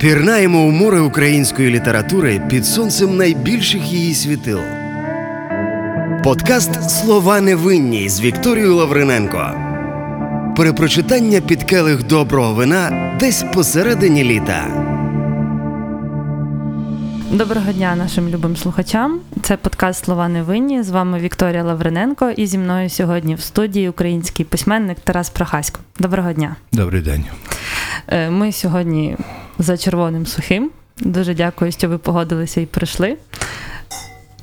Пірнаємо у море української літератури під сонцем найбільших її світил. Подкаст Слова невинні з Вікторією Лавриненко. Перепрочитання під келих доброго вина десь посередині літа. Доброго дня нашим любим слухачам. Це подкаст Слова невинні. З вами Вікторія Лавриненко, і зі мною сьогодні в студії український письменник Тарас Прохасько. Доброго дня. Добрий день. Е, Ми сьогодні за червоним сухим. Дуже дякую, що ви погодилися і прийшли.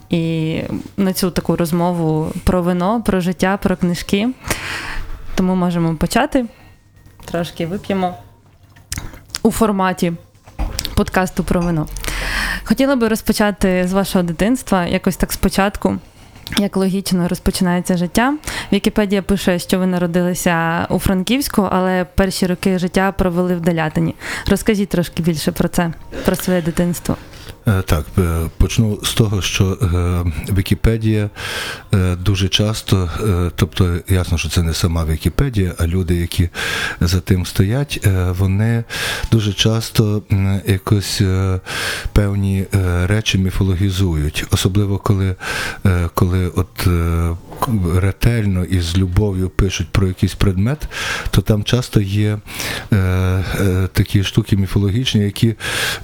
І на цю таку розмову про вино, про життя, про книжки. Тому можемо почати. Трошки вип'ємо у форматі подкасту про вино. Хотіла би розпочати з вашого дитинства, якось так спочатку. Як логічно розпочинається життя. Вікіпедія пише, що ви народилися у Франківську, але перші роки життя провели в Делятині. Розкажіть трошки більше про це, про своє дитинство. Е, Так, е, почну з того, що е, Вікіпедія дуже часто, тобто ясно, що це не сама Вікіпедія, а люди, які за тим стоять, вони дуже часто якось певні речі міфологізують, особливо коли, коли от ретельно і з любов'ю пишуть про якийсь предмет, то там часто є е, е, такі штуки міфологічні, які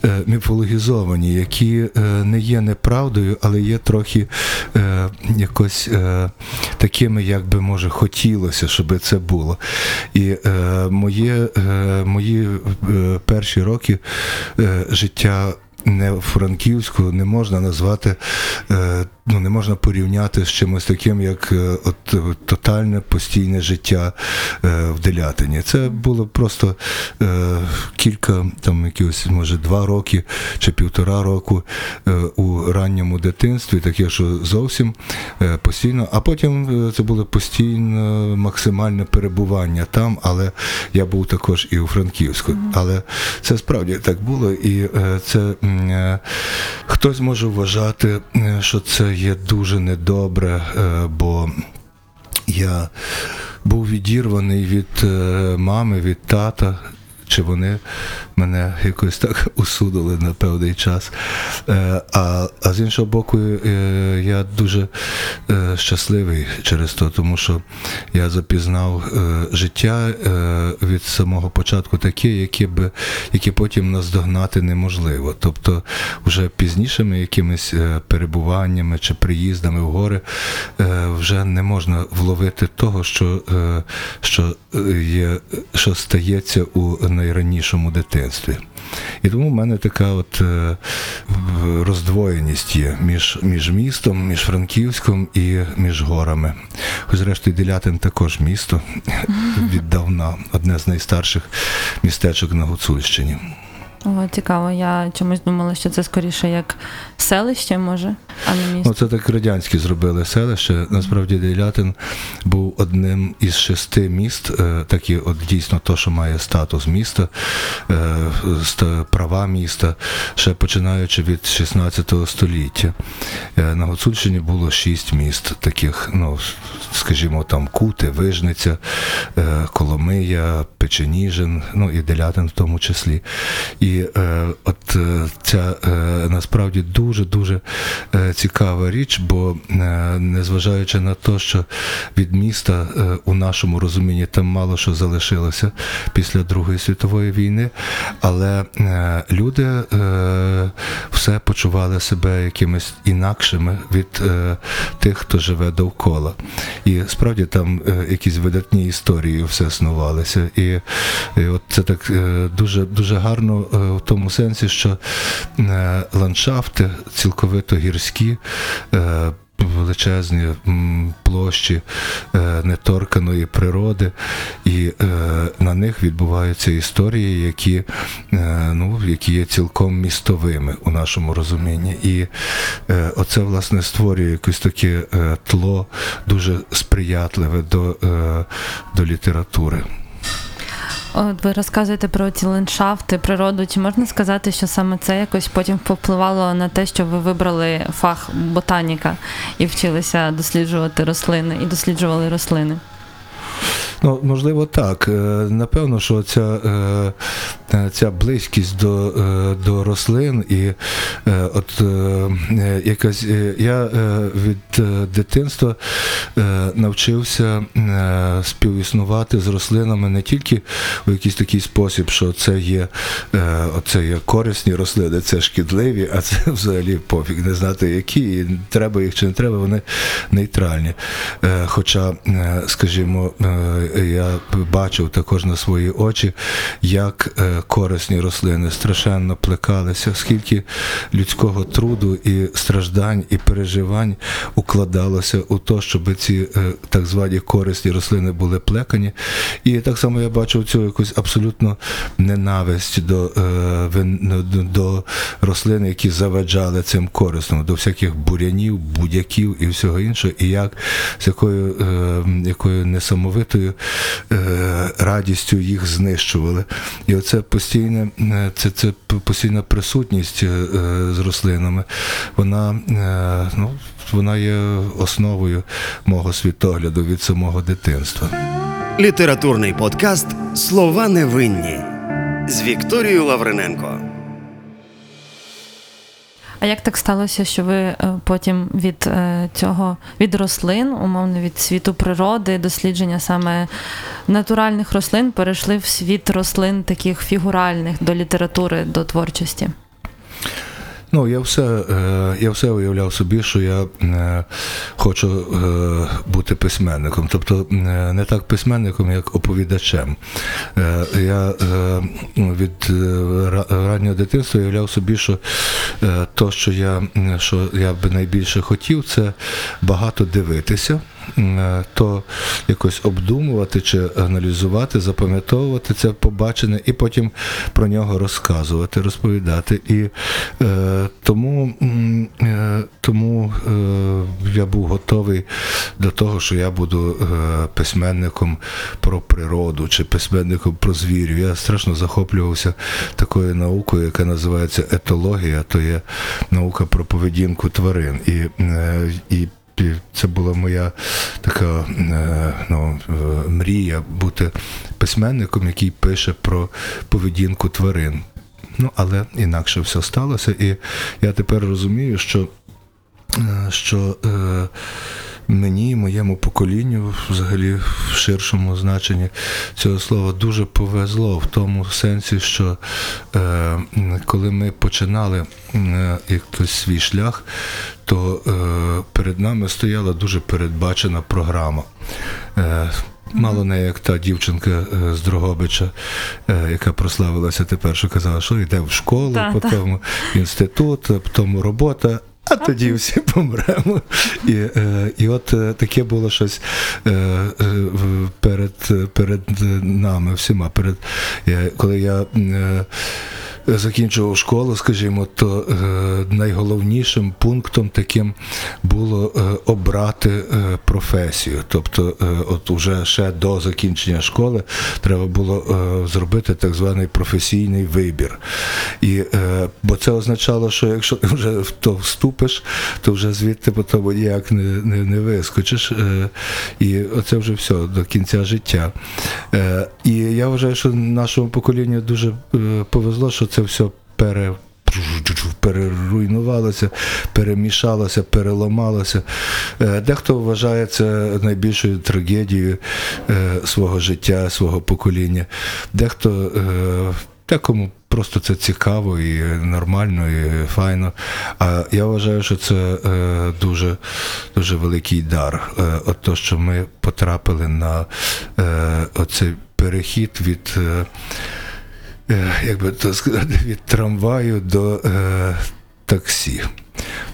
е, міфологізовані, які е, не є неправдою, але є трохи е, якось е, такими, як би може хотілося, щоб це було. І е, моє, е, мої е, перші роки е, життя. Не Франківську не можна назвати, е, ну не можна порівняти з чимось таким, як е, от тотальне постійне життя е, в Делятині. Це було просто кілька, там якихось, може, два роки чи півтора року у ранньому дитинстві, таке, що зовсім постійно, а потім це було постійне максимальне перебування там, але я був також і у Франківську. Але це справді так було, і це хтось може вважати, е, що це є дуже недобре, е, бо я був відірваний від е, мами, від тата. Чи вони мене якось так усудили на певний час. Е, а, а з іншого боку, е, я дуже е, щасливий через то, тому що я запізнав життя від самого початку таке, яке би, яке потім наздогнати неможливо. Тобто, вже пізнішими якимись перебуваннями чи приїздами в гори вже не можна вловити того, що, що є, що стається у найранішому дитинстві. І тому в мене така от е, роздвоєність є між, між містом, між Франківськом і між горами. Хоч зрештою Делятин також місто віддавна, одне з найстарших містечок на Гуцульщині. О, цікаво. Я чомусь думала, що це скоріше як селище, може, а не місто. Ну, це так радянські зробили селище. Насправді Делятин був одним із шести міст, е, такі от дійсно то, що має статус міста, е, права міста, ще починаючи від 16 століття. Е, На Гуцульщині було шість міст, таких, ну, скажімо, там Кути, Вижниця, Коломия, Печеніжин, ну і Делятин в тому числі. І е, от е, ця е, насправді дуже дуже е, цікава річ, бо е, незважаючи на те, що від міста е, у нашому розумінні там мало що залишилося після Другої світової війни, але е, люди е, все почували себе якимись інакшими від е, тих, хто живе довкола. І справді там е, якісь видатні історії все снувалися. І, і от це так е, дуже дуже гарно е, в тому сенсі, що е, ландшафти цілковито гірські. е, Величезні площі е, неторканої природи, і е, на них відбуваються історії, які, е, ну, які є цілком містовими у нашому розумінні. І е, оце власне створює якесь таке е, тло дуже сприятливе до, е, до літератури. От ви розказуєте про ці ландшафти, природу. Чи можна сказати, що саме це якось потім повпливало на те, що ви вибрали фах ботаніка і вчилися досліджувати рослини і досліджували рослини? Ну, можливо, так. Е, Напевно, що ця, е, ця близькість до, е, до рослин і от якась я від дитинства навчився співіснувати з рослинами не тільки у якийсь такий спосіб, що це є, оце є корисні рослини, це шкідливі, а це взагалі пофіг, не знати які, і треба їх чи не треба, вони нейтральні. Хоча, скажімо, я бачив також на свої очі, як е, корисні рослини страшенно плекалися, скільки людського труду і страждань, і переживань укладалося у те, щоб ці е, так звані корисні рослини були плекані. І так само я бачив цю якусь абсолютно ненависть до, е, вин- до, до рослин, які заваджали цим корисним, до всяких бурянів, будяків і всього іншого, і як з якою, е, якою несамовитою е, радістю їх знищували. І оце постійне, е, це, це постійна присутність е, з рослинами, вона, ну, вона є основою мого світогляду від самого дитинства. Літературний подкаст Слова невинні з Вікторією Лавриненко. А як так сталося, що ви е, потім від е, цього від рослин, умовно від світу природи, дослідження саме натуральних рослин, перейшли в світ рослин таких фігуральних до літератури, до творчості? Ну, я все, е, я все уявляв собі, що я е, хочу е, бути письменником. Тобто не так письменником, як оповідачем. Я від раннього дитинства уявляв собі, що то, що я, що я би найбільше хотів, це багато дивитися. Е, То якось обдумувати чи аналізувати, запам'ятовувати це побачене і потім про нього розказувати, розповідати. І е, тому, е, тому е, я був готовий до того, що я буду е, письменником про природу чи письменником про звірів. Я страшно захоплювався такою наукою, яка називається етологія, то є наука про поведінку тварин. І, е, і і це була моя така е, ну, е, мрія бути письменником, який пише про поведінку тварин. Ну, але інакше все сталося. І я тепер розумію, що, е, що е, мені, моєму поколінню, взагалі в ширшому значенні цього слова, дуже повезло в тому сенсі, що е, коли ми починали е, якийсь свій шлях, то е, перед нами стояла дуже передбачена програма. Е, Мало не як та дівчинка е, з Дрогобича, е, яка прославилася тепер, що казала, що йде в школу, та. потім в інститут, потім робота. А тоді всі помремо. І, е, і от е, таке було щось е, перед, перед нами всіма. Перед, коли я закінчував школу, скажімо, то е, найголовнішим пунктом таким було е, обрати е, професію. Тобто, от уже ще до закінчення школи треба було зробити так званий професійний вибір. І, бо це означало, що якщо ти вже в то вступиш, то вже звідти потім ніяк не, не, не вискочиш. І оце вже все до кінця життя. І я вважаю, що нашому поколінню дуже повезло, що це все пере. Переруйнувалося, перемішалося, переламалося. Е, Дехто вважає це найбільшою трагедією е, свого життя, свого покоління. Дехто е, декому просто це цікаво і нормально, і файно. А я вважаю, що це дуже, дуже великий дар. От то, що ми потрапили на оцей перехід від. Е, як би то сказати, від трамваю до е, таксі.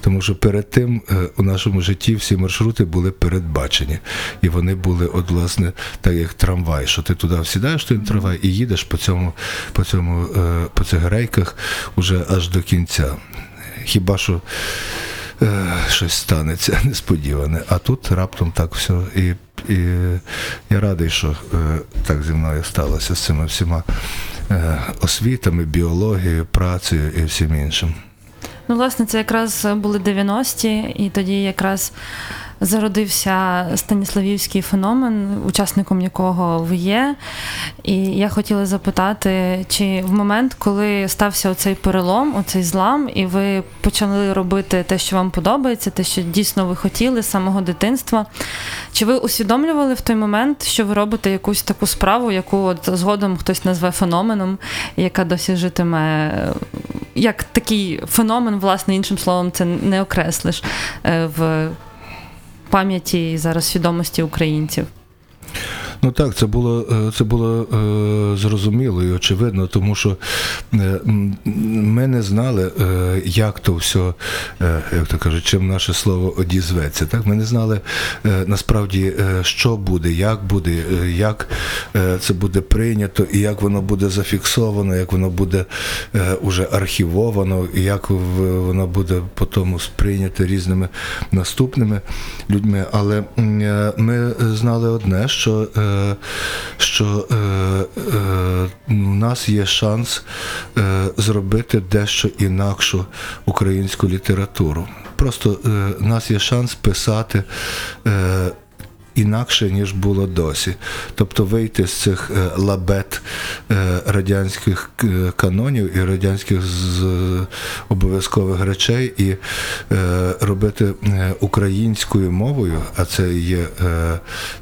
Тому що перед тим е, у нашому житті всі маршрути були передбачені. І вони були, от, власне, так як трамвай, що ти туди сідаєш той трамвай і їдеш по цьому, по цьому, е, по цих рейках уже аж до кінця. Хіба що щось станеться несподіване. А тут раптом так все. І, і я радий, що так зі мною сталося з цими всіма освітами, біологією, працею і всім іншим. Ну, власне, це якраз були 90-ті, і тоді якраз зародився Станіславівський феномен, учасником якого ви є. І я хотіла запитати, чи в момент, коли стався оцей перелом, оцей злам, і ви почали робити те, що вам подобається, те, що дійсно ви хотіли з самого дитинства, чи ви усвідомлювали в той момент, що ви робите якусь таку справу, яку от згодом хтось назве феноменом, яка досі житиме як такий феномен, власне, іншим словом, це не окреслиш е, в пам'яті і зараз свідомості українців? Ну так, це було е, це було е, зрозуміло і очевидно, тому що е, ми не знали, е, як то все, е, як то кажуть, чим наше слово одізветься. Так, ми не знали е, насправді, е, що буде, як буде, е, як е, це буде прийнято, і як воно буде зафіксовано, як воно буде е, уже архівовано, і як воно буде потім сприйнято різними наступними людьми. Але е, ми знали одне, що, е, що е, е, у нас є шанс е, зробити дещо інакшу українську літературу. Просто у нас є шанс писати. Інакше ніж було досі, тобто вийти з цих е, лабет е, радянських е, канонів і радянських обов'язкових речей і робити українською мовою, а це є,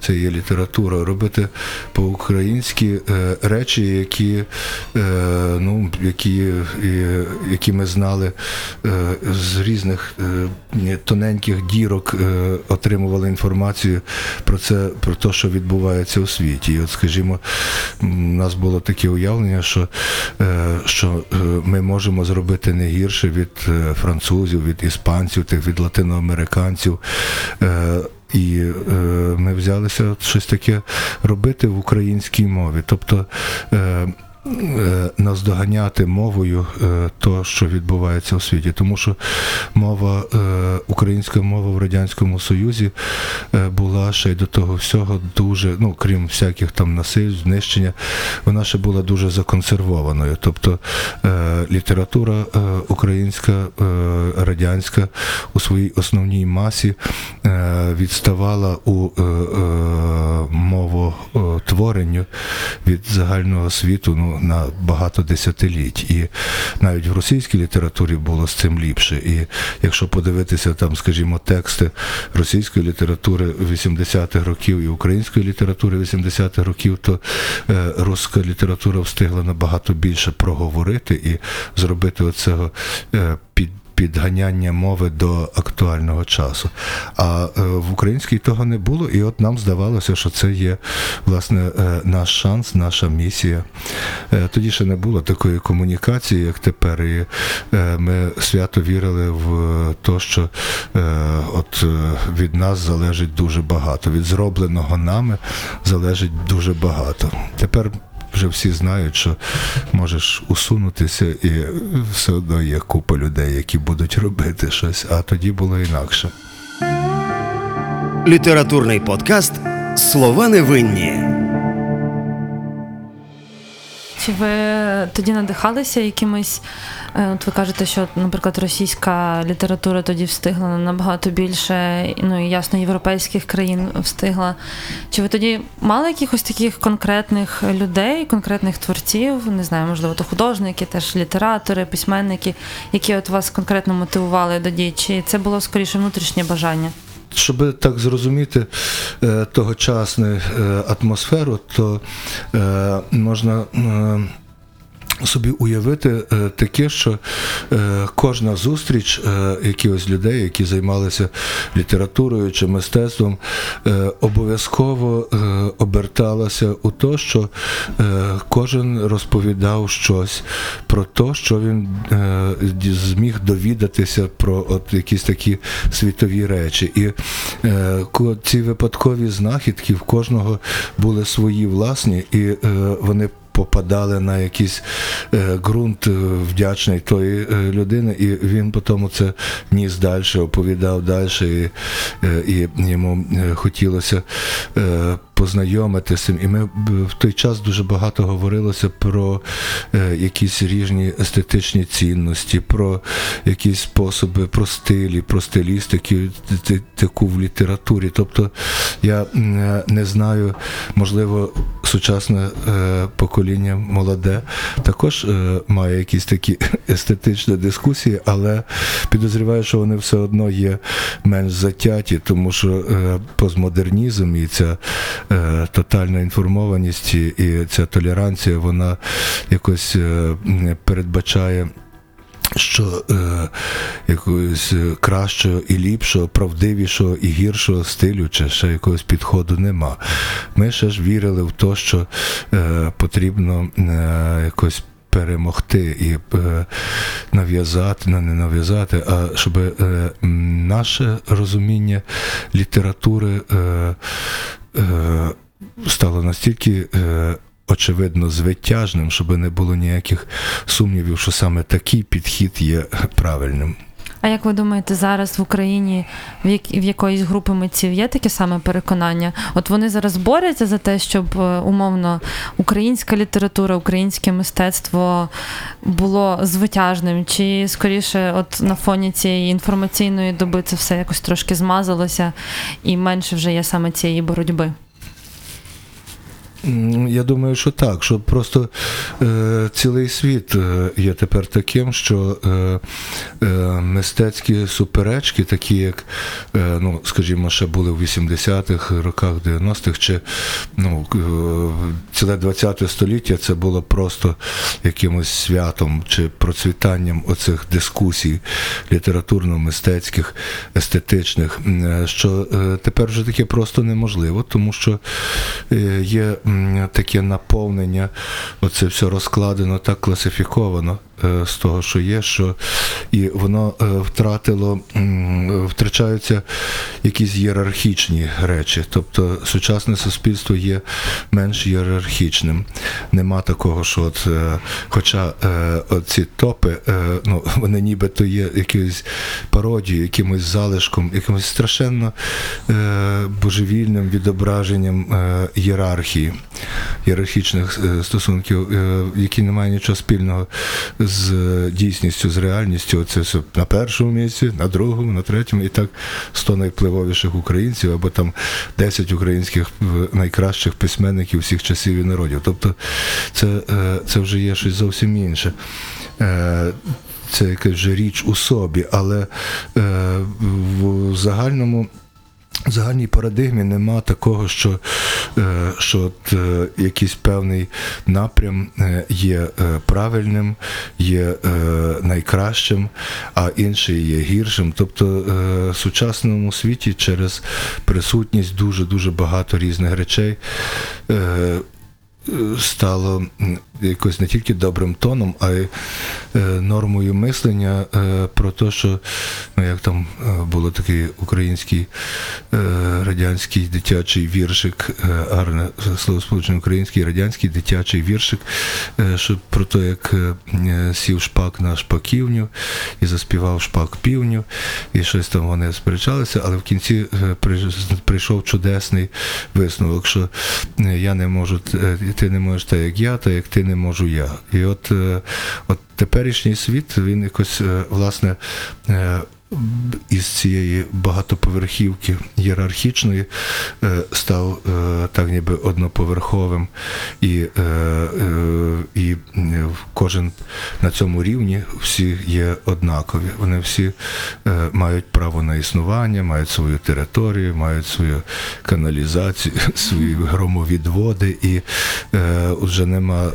це є література, робити по-українськи речі, які, ну, які, які ми знали з різних тоненьких дірок, отримували інформацію про це, про те, що відбувається у світі. І от, скажімо, у нас було таке уявлення, що, е, що е, ми можемо зробити не гірше від е, французів, від іспанців, від латиноамериканців. І е, ми взялися щось таке робити в українській мові. Тобто е, наздоганяти мовою е, то, що відбувається у світі. Тому що мова, е, українська мова в Радянському Союзі е, була ще й до того всього дуже, ну крім всяких там насиль, знищення, вона ще була дуже законсервованою. Тобто е, література е, українська, е, радянська у своїй основній масі е, відставала у е, е, мовотворенню від загального світу ну, на багато десятиліть. І навіть в російській літературі було з цим ліпше. І якщо подивитися там, скажімо, тексти російської літератури 80-х років і української літератури 80-х років, то е, руська література встигла набагато більше проговорити і зробити оцього е, під підганяння мови до актуального часу. А е, в українській того не було, і от нам здавалося, що це є власне е, наш шанс, наша місія. Е, Тоді ще не було такої комунікації, як тепер. І ми свято вірили в те, що от від нас залежить дуже багато. Від зробленого нами залежить дуже багато. Тепер вже всі знають, що можеш усунутися, і все одно є купа людей, які будуть робити щось, а тоді було інакше. Літературний подкаст Слова невинні. Чи ви тоді надихалися якимись? е, От ви кажете, що, наприклад, російська література тоді встигла набагато більше, ну і ясно, європейських країн встигла. Чи ви тоді мали якихось таких конкретних людей, конкретних творців, не знаю, можливо, то художники, теж літератори, письменники, які от вас конкретно мотивували до дій? Чи це було скоріше внутрішнє бажання? Щоб так зрозуміти е, тогочасну е, атмосферу, то е, можна. Собі уявити е, таке, що е, кожна зустріч е, якихось людей, які займалися літературою чи мистецтвом, обов'язково оберталася у те, що кожен розповідав щось про те, що він зміг довідатися про от якісь такі світові речі. І ці випадкові знахідки в кожного були свої власні, і вони попадали на якийсь е, ґрунт е, вдячний тої е, людини, і він потім це ніс далі, оповідав далі, і, і йому хотілося познайомити з цим. І ми в той час дуже багато говорилося про е, якісь різні естетичні цінності, про якісь способи, про стилі, про стилістики, таку в літературі. Тобто я е, не знаю, можливо, сучасне е, покоління молоде також має якісь такі естетичні дискусії, але підозріваю, що вони все одно є менш затяті, тому що е, постмодернізм і ця е, тотальна інформованість і, ця толеранція, вона якось е, передбачає. Що е, якогось кращого і ліпшого, правдивішого і гіршого стилю, чи ще якогось підходу нема. Ми ще ж вірили в те, що е, потрібно е, якось перемогти і е, нав'язати, ну не нав'язати, а щоб е, наше розуміння літератури е, стало настільки. Очевидно, звитяжним, щоб не було ніяких сумнівів, що саме такий підхід є правильним. А як ви думаєте, зараз в Україні в, як, в якоїсь групи митців є таке саме переконання? От вони зараз борються за те, щоб е, умовно українська література, українське мистецтво було звитяжним, чи скоріше, от на фоні цієї інформаційної доби це все якось трошки змазалося і менше вже є саме цієї боротьби? Я думаю, що так, що просто е, цілий світ е, є тепер таким, що е, е, мистецькі суперечки, такі як, е, ну, скажімо, ще були в 80-х роках, 90-х, чи ну, е, ціле 20 століття це було просто якимось святом чи процвітанням оцих дискусій літературно-мистецьких, естетичних, е, що е, тепер вже таке просто неможливо, тому що е, є таке наповнення, оце все розкладено, так класифіковано з того, що є, що і воно е, втратило, втрачаються якісь ієрархічні речі. Тобто сучасне суспільство є менш ієрархічним. Нема такого, що от, е, хоча е, ці топи, е, ну, вони нібито є якоюсь пародією, якимось залишком, якимось страшенно е, божевільним відображенням е, ієрархії, ієрархічних е, стосунків, е, які не мають нічого спільного е, дійсністю, з реальністю. Оце все на першому місці, на другому, на третьому, і так 100 найвпливовіших українців, або там 10 українських е, найкращих письменників всіх часів і народів. Тобто це, е, це вже є щось зовсім інше. Це якась вже річ у собі, але в загальному в загальній парадигмі нема такого, що, е, що от, е, якийсь певний напрям е, є правильним, є найкращим, а інший є гіршим. Тобто в сучасному світі через присутність дуже дуже багато різних речей. Стало якось не тільки добрим тоном, а й е, нормою мислення е, про те, що ну, як там е, було такий український радянський дитячий віршик, е, гарне словосполучення український радянський дитячий віршик, що про те, як сів шпак на шпаківню і заспівав шпак півню, і щось там вони сперечалися, але в кінці при- прийшов чудесний висновок, що я не можу, ти не можеш так, як я, так як ти не можу я. І от, е, от теперішній світ, він якось, е, власне, е, із цієї багатоповерхівки ієрархічної е, став е, так ніби одноповерховим, і, е, і кожен на цьому рівні всі є однакові. Вони всі мають право на існування, мають свою територію, мають свою каналізацію, свої громовідводи, і вже нема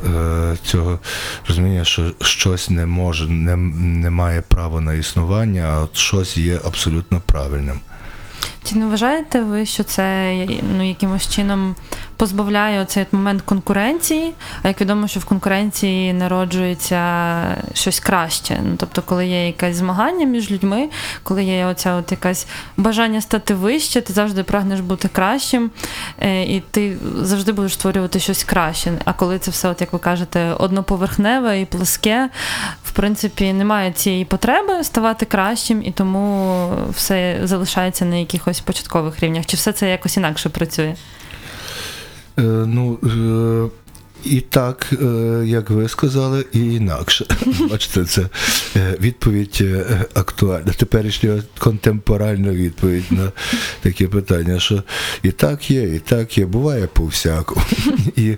цього розуміння, що щось не може, не, не має права на існування, а от щось є абсолютно правильним. Чи не вважаєте ви, що це ну, якимось чином позбавляє цей момент конкуренції? А як відомо, що в конкуренції народжується щось краще. Ну, тобто, коли є якесь змагання між людьми, коли є оця от якась бажання стати вище, ти завжди прагнеш бути кращим, е, і ти завжди будеш створювати щось краще. А коли це все, от як ви кажете, одноповерхневе і плоске, в принципі, немає цієї потреби ставати кращим, і тому все залишається на якихось початкових рівнях. Чи все це якось інакше працює? Е, ну, е, і так, е, як ви сказали, і інакше. Бачите, це е, відповідь е, актуальна. Теперішня контемпоральна відповідь на таке питання, що і так є, і так є, буває по всякому. І,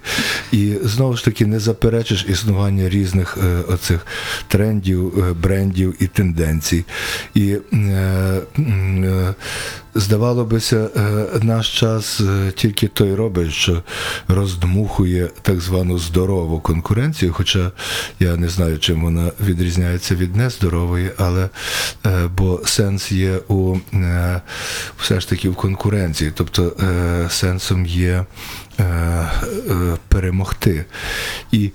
і знову ж таки не заперечиш існування різних оцих трендів, брендів і тенденцій. І е, е, здавало бися, е, наш час е, тільки той робить, що роздмухує так звану здорову конкуренцію, хоча я не знаю, чим вона відрізняється від нездорової, але е, бо сенс є у все ж таки в конкуренції, тобто сенсом є. Е, е, Перемогти. І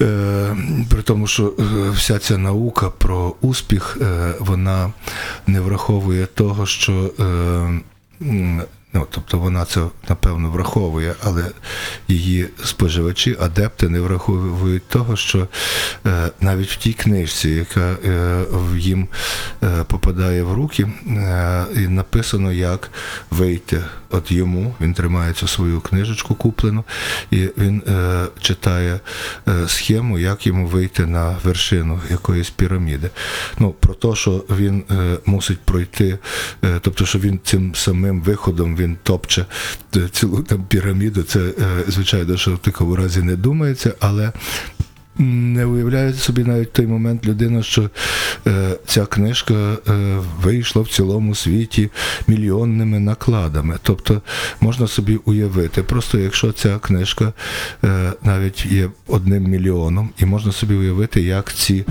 е, при тому, що вся ця наука про успіх, вона не враховує того, що Ну, тобто вона це напевно враховує, але її споживачі, адепти не враховують того, що е, навіть в тій книжці, яка е, їм е, попадає в руки, е, і написано, як вийти. От йому він тримає цю свою книжечку куплену, і він е, читає е, схему, як йому вийти на вершину якоїсь піраміди. Ну, про те, що він е, мусить пройти, е, тобто, що він цим самим виходом він топче е, цілу там піраміду, це е, звичайно, що в такому разі не думається, але не уявляє собі навіть той момент людина, що е, ця книжка е, вийшла в цілому світі мільйонними накладами. Тобто можна собі уявити, просто якщо ця книжка е, навіть є одним мільйоном, і можна собі уявити, як ці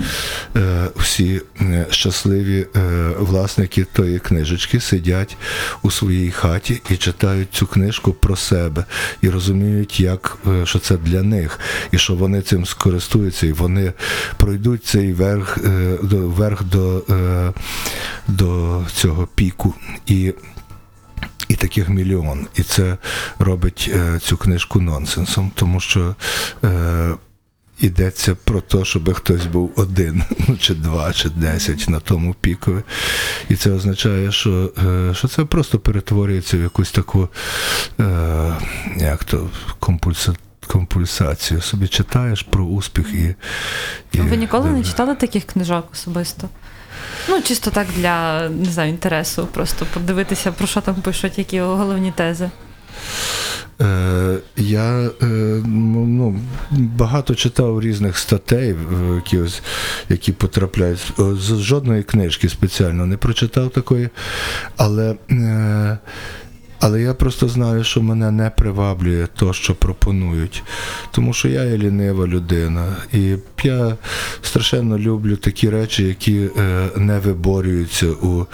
е, всі е, щасливі е, власники тої книжечки сидять у своїй хаті і читають цю книжку про себе і розуміють, як що це для них, і що вони цим скористуються, і вони пройдуть цей верх е, верх до, е, до цього піку. І і таких мільйон. І це робить е, цю книжку нонсенсом, тому що йдеться про те, щоб хтось був один, ну, чи два, чи десять на тому пікові. І це означає, що, що це просто перетворюється в якусь таку як то, компульса, компульсацію. Собі читаєш про успіх і. і Ви ніколи не читали таких книжок особисто? Ну, чисто так для не знаю, інтересу, просто подивитися, про що там пишуть, які головні тези. Е, я е, ну, багато читав різних статей, які, ось, які потрапляють. З жодної книжки спеціально не прочитав такої, але. Е, але я просто знаю, що мене не приваблює то, що пропонують. Тому що я є лінива людина. І я страшенно люблю такі речі, які е, не виборюються у,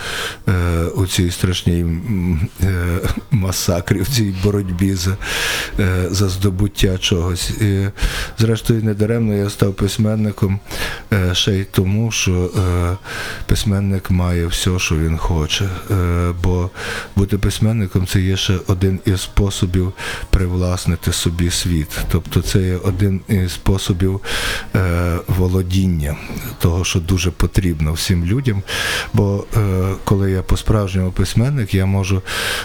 е, у цій страшній е, масакрі, в цій боротьбі за, е, за здобуття чогось. І, зрештою, недаремно я став письменником е, ще й тому, що е, письменник має все, що він хоче. Е, бо бути письменником це є ще один із способів привласнити собі світ. Тобто це є один із способів е, володіння того, що дуже потрібно всім людям. Бо е, коли я по-справжньому письменник, я можу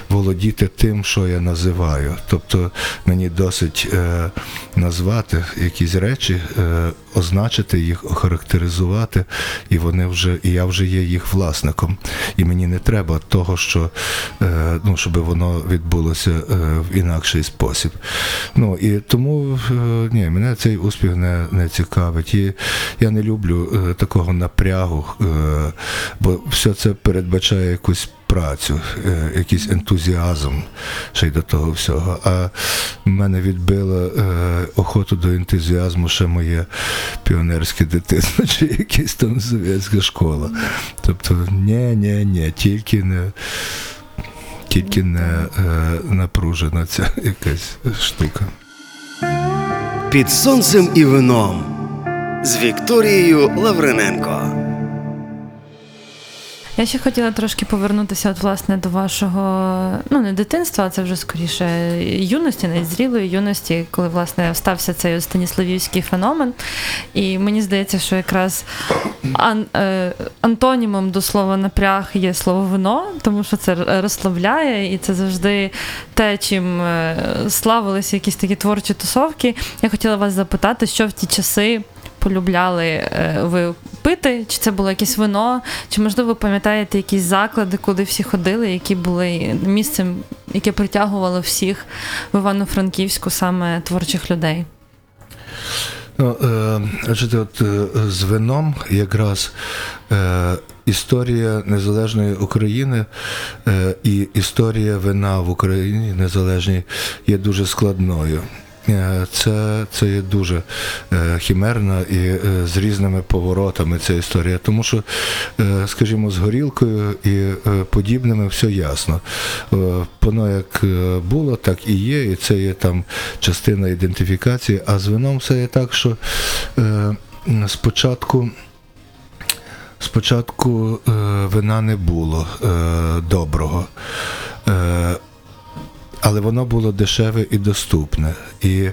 володіти тим, що я називаю. Тобто мені досить е, назвати якісь речі, е, означити їх, охарактеризувати, і вони вже, і я вже є їх власником. І мені не треба того, що е, ну, щоб воно відбулося е, в інакший спосіб. Ну і тому е, ні, мене цей успіх не, не цікавить. І я не люблю е, такого напрягу, бо все це передбачає якусь працю, якийсь ентузіазм ще й до того всього. А мене відбило охоту до ентузіазму ще моє піонерське дитинство, чи якась там совєтська школа. Тобто, ні, ні, ні, тільки не. Тільки не е, напружена ця якась штука. Під сонцем і вином з Вікторією Лавриненко. Я ще хотіла трошки повернутися от, власне, до вашого, ну не дитинства, а це вже скоріше юності, навіть зрілої юності, коли власне стався цей станіславівський феномен. І мені здається, що якраз ан, е, антонімом до слова напряг є слово вино, тому що це розслабляє, і це завжди те, чим е, славилися якісь такі творчі тусовки. Я хотіла вас запитати, що в ті часи полюбляли е, ви пити, чи це було якесь вино, чи можливо ви пам'ятаєте якісь заклади, куди всі ходили, які були місцем, яке притягувало всіх в Івано-Франківську саме творчих людей? Ну, е, от е, з вином якраз е, історія незалежної України е, і історія вина в Україні незалежній є дуже складною. Е, Це, це є дуже е, хімерна і е, з різними поворотами ця історія. Тому що, скажімо, з горілкою і подібними все ясно. Воно як було, так і є, і це є там частина ідентифікації. А з вином все є так, що спочатку. Спочатку е, вина не було е, доброго. Е, але воно було дешеве і доступне. І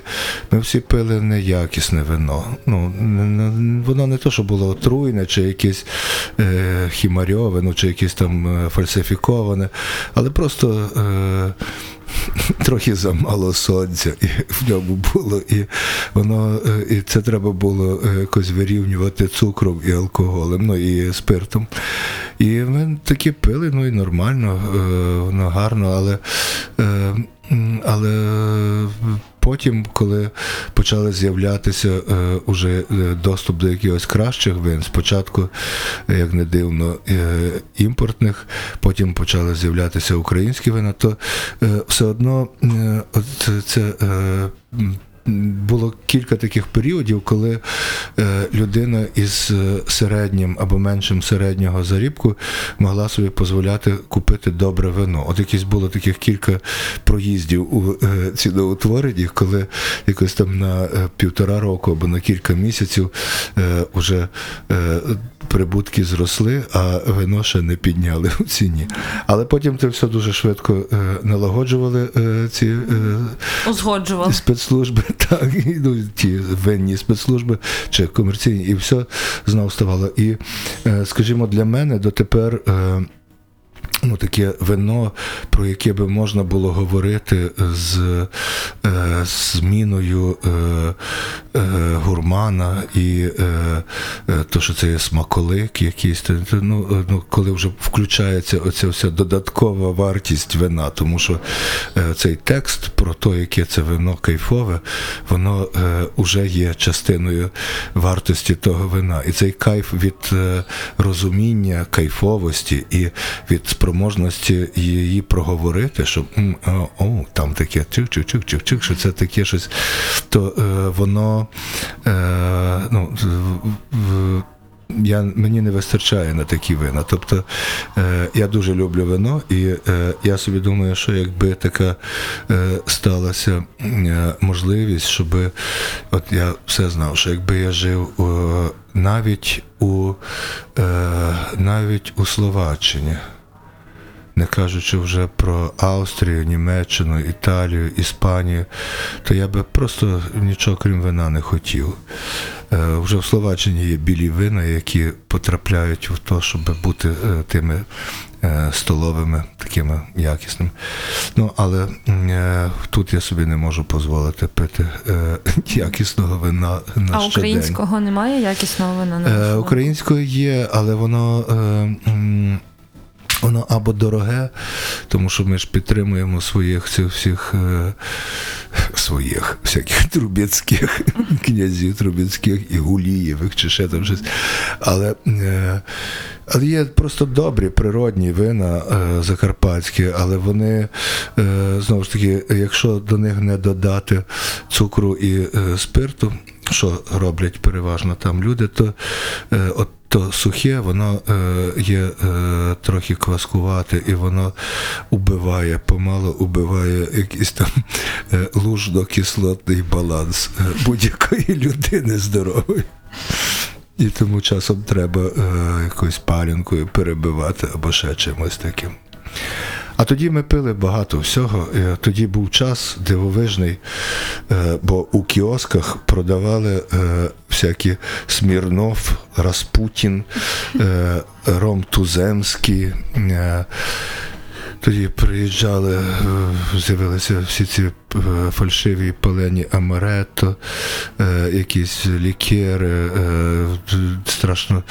ми всі пили неякісне вино. Ну, воно не то, що було отруйне, чи якесь е, хімарьове, ну, чи якесь там е, фальсифіковане, але просто. Е, Трохи замало сонця і в ньому було, і воно е, і це треба було е, якось вирівнювати цукром і алкоголем, ну і спиртом. І ми такі пили, ну і нормально, е, воно гарно, але, але потім, коли почали з'являтися е, уже е, доступ до якихось кращих вин, спочатку, е, як не дивно, е, імпортних, потім почали з'являтися українські вина, то е, все одно е, от це- е, було кілька таких періодів, коли е, людина із е, середнім або меншим середнього зарібку могла собі дозволяти купити добре вино. От якісь було таких кілька проїздів у е, ціноутворенні, коли якось там на півтора року або на кілька місяців уже прибутки зросли, а вино ще не підняли в ціні. Але потім це все дуже швидко налагоджували ці Узгоджували. спецслужби, так, ну, ті винні спецслужби чи комерційні, і все знов ставало. І, е, скажімо, для мене дотепер. Е, Ну, таке вино, про яке би можна було говорити з е, зміною е, е, гурмана і е, е, то, що це є смаколик якийсь, ну, е, ну, коли вже включається оця вся додаткова вартість вина, тому що е, цей текст про те, яке це вино кайфове, воно е, вже є частиною вартості того вина. І цей кайф від е, розуміння кайфовості і від спроможності її проговорити, що о, там таке чик-чик-чик-чик-чик, що це таке щось, то е, воно е, ну, я, мені не вистачає на такі вина. Тобто е, я дуже люблю вино, і е, я собі думаю, що якби така е, сталася е, можливість, щоб от я все знав, що якби я жив е, навіть у е, навіть у Словаччині. Не кажучи вже про Австрію, Німеччину, Італію, Іспанію, то я би просто нічого крім вина не хотів. Е, Вже в Словаччині є білі вина, які потрапляють в те, щоб бути е, тими е, столовими, такими якісними. Ну, але тут я собі не можу дозволити пити якісного вина на А щодень. українського немає якісного вина на? Українською є, але воно. Воно або дороге, тому що ми ж підтримуємо своїх цих всіх е, своїх всяких трубецьких князів трубецьких і гулієвих чи ще там щось. Але, е, але є просто добрі природні вина е, закарпатські, але вони е, знову ж таки, якщо до них не додати цукру і е, спирту, що роблять переважно там люди, то е, от то сухе, воно е, є е, трохи кваскувате, і воно убиває, помало убиває якийсь там лужно-кислотний баланс будь-якої людини здорової. І тому часом треба якоюсь палінкою перебивати або ще чимось таким. А тоді ми пили багато всього. Тоді був час дивовижний, е, бо у кіосках продавали е, всякі Смірнов, Распутін, е, Ром Туземський. Тоді приїжджали, е, з'явилися всі ці е, фальшиві палені амаретто, е, якісь лікери. Страшно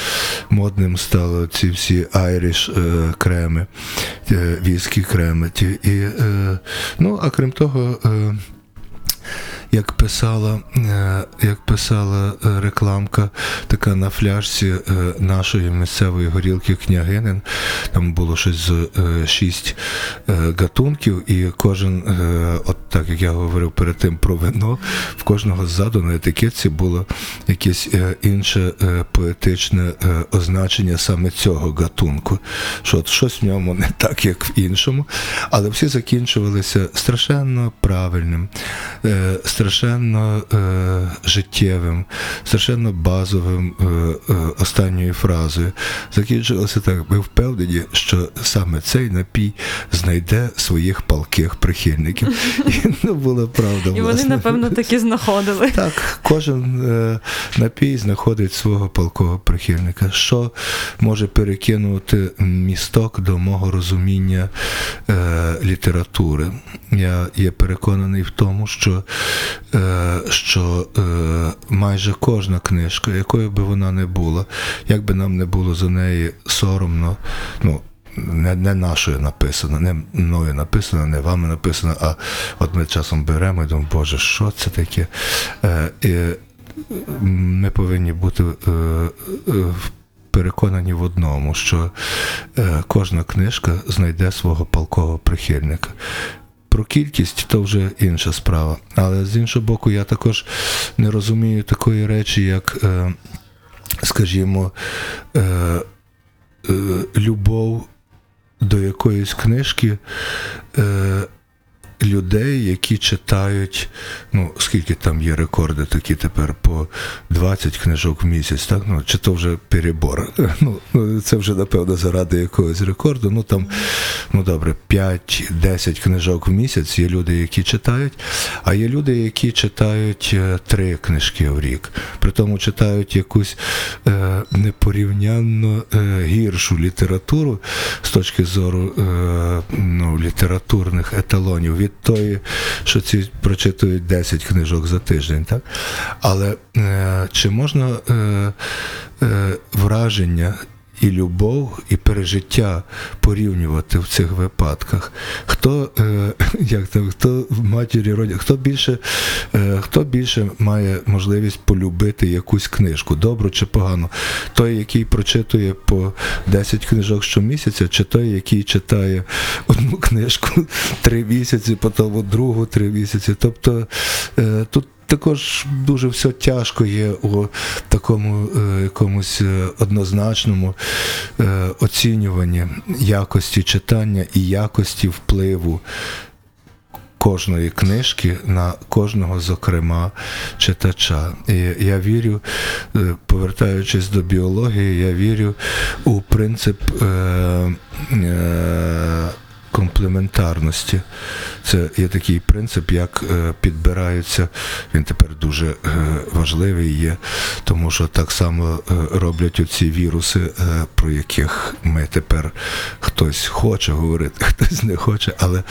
модним стало ці всі айріш креми, віскі креми. І, ну, а крім того, як писала, е, як писала е, рекламка така на фляжці е, нашої місцевої горілки княгинин, там було щось з шість гатунків, і кожен, от так як я говорив перед тим про вино, в кожного ззаду на етикетці було якесь інше поетичне означення саме цього гатунку. Що от щось в ньому не так, як в іншому, але всі закінчувалися страшенно правильним, страшенно е, життєвим, страшенно базовим е, е, останньою фразою. Закінчувалося так. Ми впевнені, що саме цей напій знайде своїх палких прихильників. І ну, була правда. І вони, напевно, таки знаходили. Так, кожен е, напій знаходить свого палкого прихильника, що може перекинути місток до мого розуміння е, літератури. Я є переконаний в тому, що, що е, майже кожна книжка, якою би вона не була, як би нам не було за неї соромно, ну, не, не нашою написано, не мною написано, не вами написано, а от ми часом беремо і думаємо, Боже, що це таке? Е, і ми повинні бути е, е, переконані в одному, що е, кожна книжка знайде свого палкого прихильника. Про кількість то вже інша справа. Але з іншого боку, я також не розумію такої речі, як, е, скажімо, е, е, любов до якоїсь книжки е, людей, які читають, ну, скільки там є рекорди такі тепер по 20 книжок в місяць, так? Ну, чи то вже перебор. Ну, ну, це вже, напевно, заради якогось рекорду. Ну там, ну добре, 5-10 книжок в місяць є люди, які читають, а є люди, які читають е, три книжки в рік. При тому читають якусь е, непорівнянно е, гіршу літературу з точки зору е, ну, літературних еталонів від тої, що ці прочитують 10 книжок за тиждень. Так? Але е, чи можна е, е, враження і любов, і пережиття порівнювати в цих випадках. Хто, е, як там, хто в матері родять, хто більше, е, хто більше має можливість полюбити якусь книжку, добру чи погану? Той, який прочитує по 10 книжок щомісяця, чи той, який читає одну книжку три місяці, потім другу три місяці. Тобто е, тут також дуже все тяжко є у такому е, якомусь е, однозначному е, оцінюванні якості читання і якості впливу кожної книжки на кожного, зокрема, читача. І я вірю, повертаючись до біології, я вірю у принцип. Е, е, Комплементарності. Це є такий принцип, як е, підбираються. Він тепер дуже е, важливий є, тому що так само е, роблять оці віруси, про яких ми тепер хтось хоче говорити, хтось не хоче. Але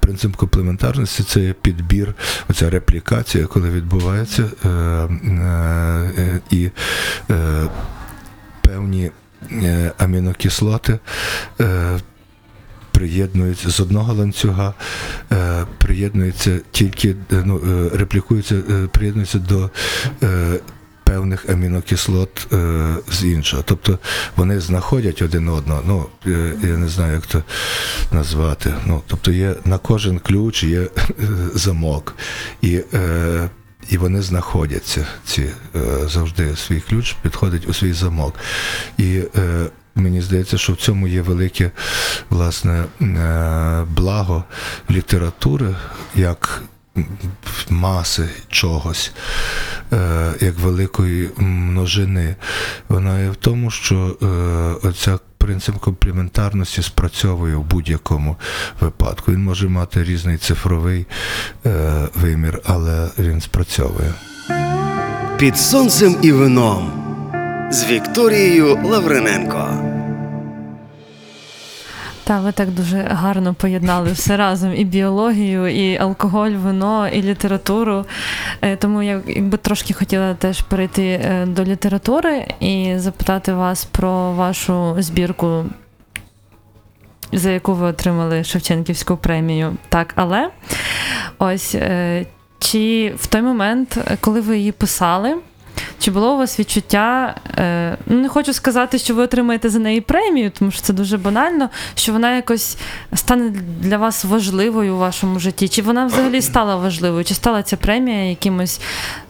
принцип комплементарності це є підбір, оця реплікація, коли відбувається, і певні амінокислоти. Приєднуються з одного ланцюга, е, приєднуються тільки е, ну, е, реплікуються, приєднуються до певних амінокислот з іншого. Тобто вони знаходять один одного. Ну, я не знаю, як це назвати. Ну, тобто є на кожен ключ є замок. І і вони знаходяться, ці завжди свій ключ підходить у свій замок. І е, мені здається, що в цьому є велике власне е, благо літератури як маси чогось, е, як великої множини. Вона є в тому, що е, оця принцип комплементарності спрацьовує в будь-якому випадку. Він може мати різний цифровий е, вимір, але він спрацьовує. Під сонцем і вином з Вікторією Лавриненко. Та ви так дуже гарно поєднали все разом: і біологію, і алкоголь, вино, і літературу. Е, Тому я якби трошки хотіла теж перейти е, до літератури і запитати вас про вашу збірку, за яку ви отримали Шевченківську премію. Так, але ось е, чи в той момент, коли ви її писали, чи було у вас відчуття, е, ну не хочу сказати, що ви отримаєте за неї премію, тому що це дуже банально, що вона якось стане для вас важливою у вашому житті? Чи вона взагалі стала важливою? Чи стала ця премія якимось,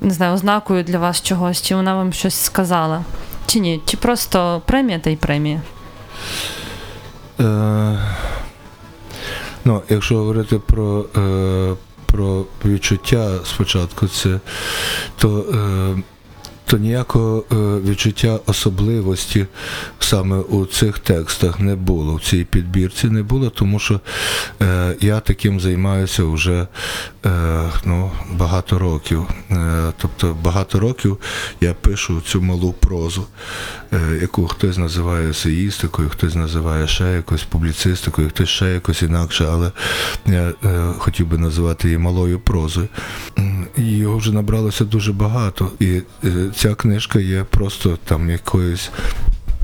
не знаю, ознакою для вас чогось, чи вона вам щось сказала? Чи ні? Чи просто премія та й премія? Е, ну, якщо говорити про, е, про відчуття спочатку, це, то, е, то ніякого е, відчуття особливості саме у цих текстах не було, в цій підбірці не було, тому що е, я таким займаюся вже е, ну, багато років. Тобто багато років я пишу цю малу прозу, яку хтось називає есеїстикою, хтось називає ще якось публіцистикою, хтось ще якось інакше, але я хотів би називати її малою прозою. Його вже набралося дуже багато. І ця книжка є просто там якоюсь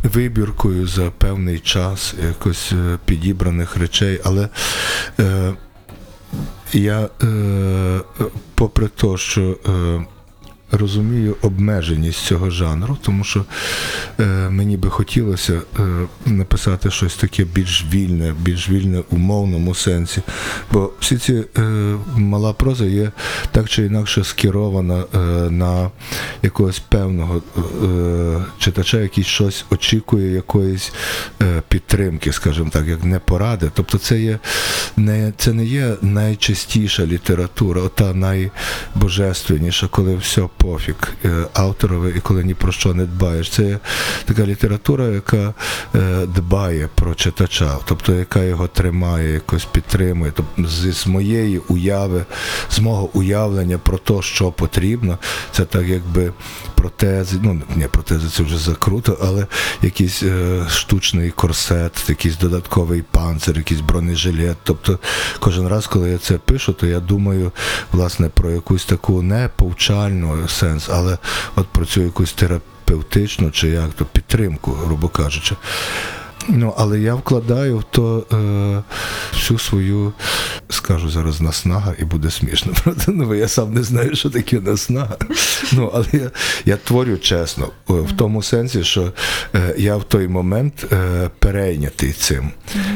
вибіркою за певний час, якось е, підібраних речей. Але е, я, е, попри те, що е, розумію обмеженість цього жанру, тому що е, мені би хотілося е, написати щось таке більш вільне, більш вільне у мовному сенсі. Бо всі ці е, мала проза є так чи інакше скерована е, на якогось певного е, читача, який щось очікує якоїсь е, підтримки, скажімо так, як не поради. Тобто це є не це не є найчистіша література, ота найбожественніша, коли все пофіг е, авторове і коли ні про що не дбаєш. Це така література, яка е, дбає про читача, тобто яка його тримає, якось підтримує. Тобто з, моєї уяви, з мого уявлення про те, що потрібно, це так якби протези, ну не протези, це вже закруто, але якийсь е, штучний корсет, якийсь додатковий панцир, якийсь бронежилет. Тобто кожен раз, коли я це пишу, то я думаю власне про якусь таку не повчальну сенс, але от про цю якусь терапевтичну чи як то підтримку, грубо кажучи. Ну, але я вкладаю в то е, всю свою, скажу зараз, наснага, і буде смішно, правда? Ну, бо я сам не знаю, що таке наснага. Ну, але я, я творю чесно, е, в тому сенсі, що е, я в той момент е, перейнятий цим.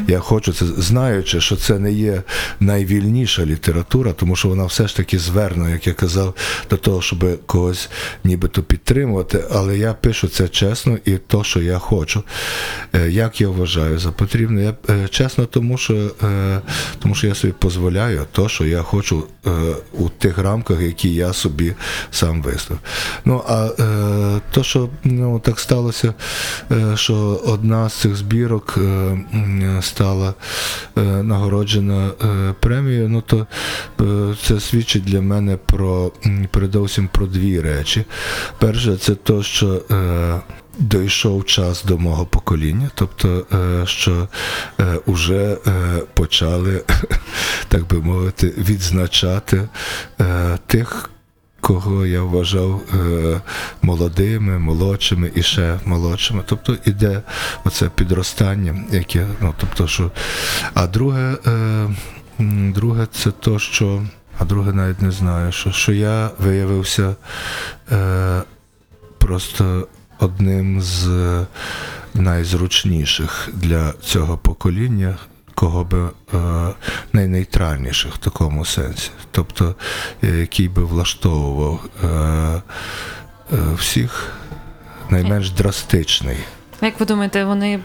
Я хочу це, знаючи, що це не є найвільніша література, тому що вона все ж таки звернена, як я казав, до того, щоб когось нібито підтримувати. Але я пишу це чесно і то, що я хочу. Е, Як я вважаю за потрібне. Я е, чесно, тому що, е, тому що я собі дозволяю то, що я хочу е, у тих рамках, які я собі сам виставив. Ну а то, що ну, так сталося, що одна з цих збірок стала нагороджена премією, ну то це свідчить для мене про передовсім про дві речі. Перше, це то, що Дійшов час до мого покоління, тобто, е, що е, уже е, почали, так би мовити, відзначати е, тих, кого я вважав е, молодими, молодшими і ще молодшими. Тобто іде оце підростання, яке, ну тобто, що. А друге, е, друге, це то, що. А друге навіть не знаю, що, що я виявився е, просто одним з найзручніших для цього покоління, кого би е, найнейтральніших в такому сенсі. Тобто, е, який би влаштовував е, е, всіх найменш драстичний. Як ви думаєте, вони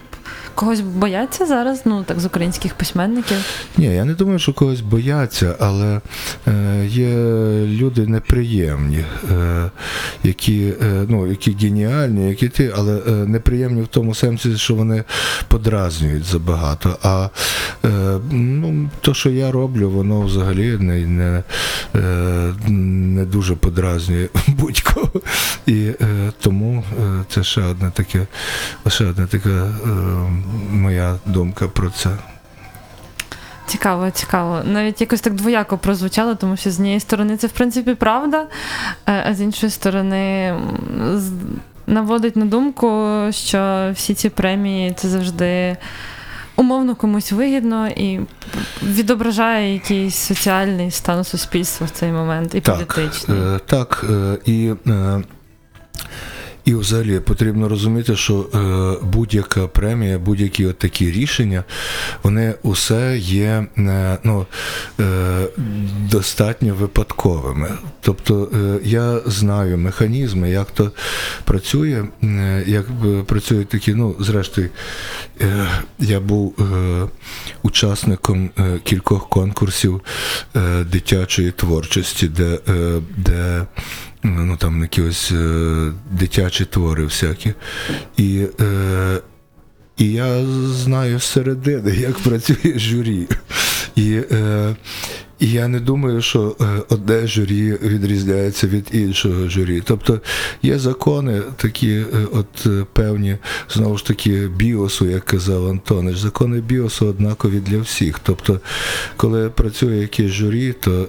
когось бояться зараз, ну так з українських письменників. Ні, я не думаю, що когось бояться, але е, є люди неприємні, е, які, е, ну, які геніальні, які ти, але е, неприємні в тому сенсі, що вони подразнюють забагато. А е, ну, то, що я роблю, воно взагалі не, не, е, не дуже подразнює будь-кого. І е, тому е, це ще одна таке, ще одна така е, моя думка про це. Цікаво, цікаво. Навіть якось так двояко прозвучало, тому що з однієї сторони це в принципі правда, е, а з іншої сторони наводить на думку, що всі ці премії це завжди умовно комусь вигідно і відображає якийсь соціальний стан суспільства в цей момент і Так, політичний. е, так е, і, і взагалі потрібно розуміти, що е, будь-яка премія, будь-які от такі рішення, вони усе є е, ну, е, достатньо випадковими. Тобто е, я знаю механізми, як то працює, е, як працюють такі, ну, зрештою, е, я був е, учасником е, кількох конкурсів е, дитячої творчості, де, е, де ну там якісь е, дитячі твори всякі. І, е, і я знаю зсередини, як працює журі. І, е, я не думаю, що е, одне журі відрізняється від іншого журі. Тобто є закони такі, е, от е, певні, знову ж таки, біосу, як казав Антонич. Закони біосу однакові для всіх. Тобто, коли працює якесь журі, то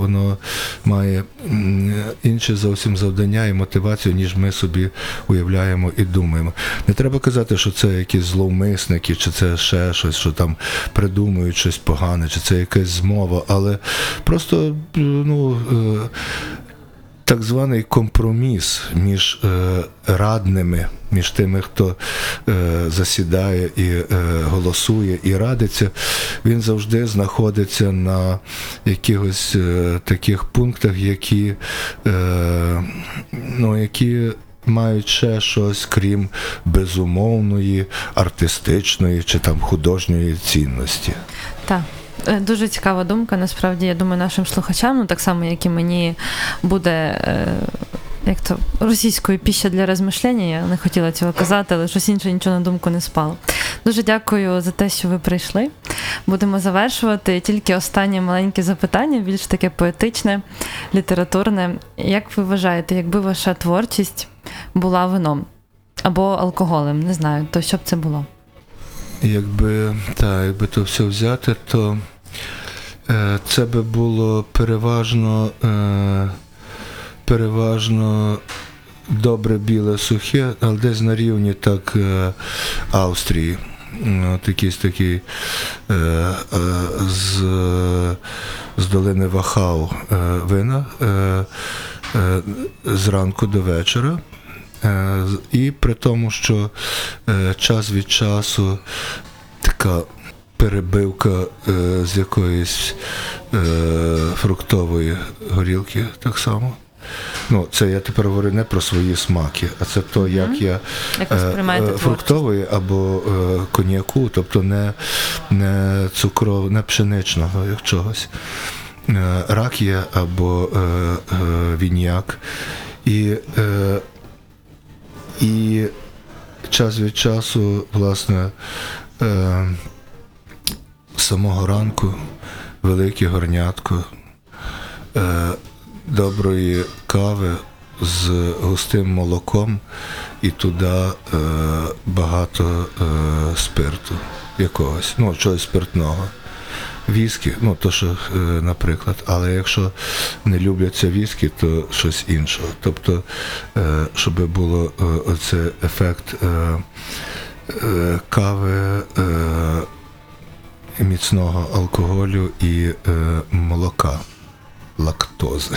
воно має інше зовсім завдання і мотивацію, ніж ми собі уявляємо і думаємо. Не треба казати, що це якісь зловмисники, чи це ще щось, що там придумують щось погане, чи це якась змова, але просто ну. е, так званий компроміс між е, радними, між тими, хто е, засідає і голосує і радиться, він завжди знаходиться на якихось таких пунктах, які, ну, які мають ще щось, крім безумовної, артистичної чи там художньої цінності. Так. Е, Дуже цікава думка. Насправді, я думаю, нашим слухачам, ну так само, як і мені буде. Е, як то російською піща для розмишлення, я не хотіла цього казати, але щось інше нічого на думку не спало. Дуже дякую за те, що ви прийшли. Будемо завершувати. Тільки останнє маленьке запитання, більш таке поетичне, літературне. Як ви вважаєте, якби ваша творчість була вином або алкоголем? Не знаю, то що б це було? Якби, та, якби то все взяти, то е, це би було переважно, е, переважно добре біле сухе, але десь на рівні так е, Австрії. Ну, От якийсь такий е, е, з, з долини Вахау е, вина е, е, зранку до вечора. Е, І при тому, що е, час від часу така перебивка е, з якоїсь фруктової горілки так само. Ну, це я тепер говорю не про свої смаки, а це то, як я Як е, фруктової або е, коньяку, тобто не, не цукров, не пшеничного як чогось. Е, ракія або е, е, віньяк. І, е, і час від часу, власне, е, самого ранку велике горнятко е, доброї кави з густим молоком і туди е, багато е, спирту якогось, ну, чогось спиртного. Віскі, ну то що, е, наприклад, але якщо не любляться віскі, то щось іншого. Тобто, е, щоб було е, оце ефект кави, міцного алкоголю і молока, лактози.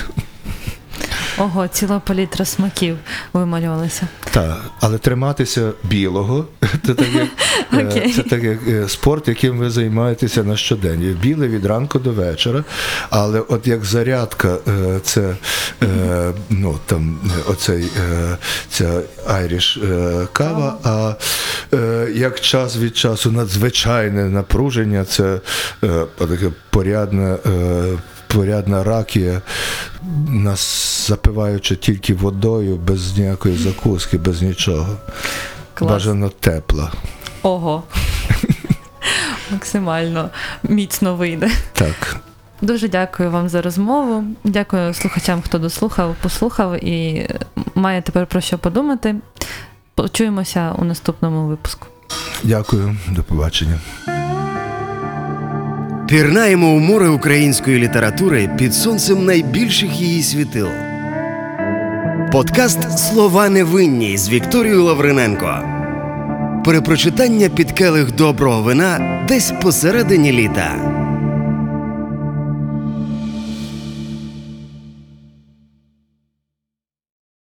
Ого, ціла палітра смаків вималювалася. Так, але триматися білого це так як, е, Окей. це так як е, спорт, яким ви займаєтеся на щодень. Біле від ранку до вечора. Але от як зарядка, е, це е, ну там е, оцей е, ця айріш е, кава. А е, як час від часу надзвичайне напруження, це е, таке порядне. Порядна ракія, нас запиваючи тільки водою, без ніякої закуски, без нічого. Клас. Бажано тепла. Ого. Максимально міцно вийде. Так. Дуже дякую вам за розмову. Дякую слухачам, хто дослухав, послухав і має тепер про що подумати. Почуємося у наступному випуску. Дякую, до побачення. Пірнаємо у море української літератури під сонцем найбільших її світил. Подкаст Слова невинні з Вікторією Лавриненко. Перепрочитання під келих доброго вина десь посередині літа.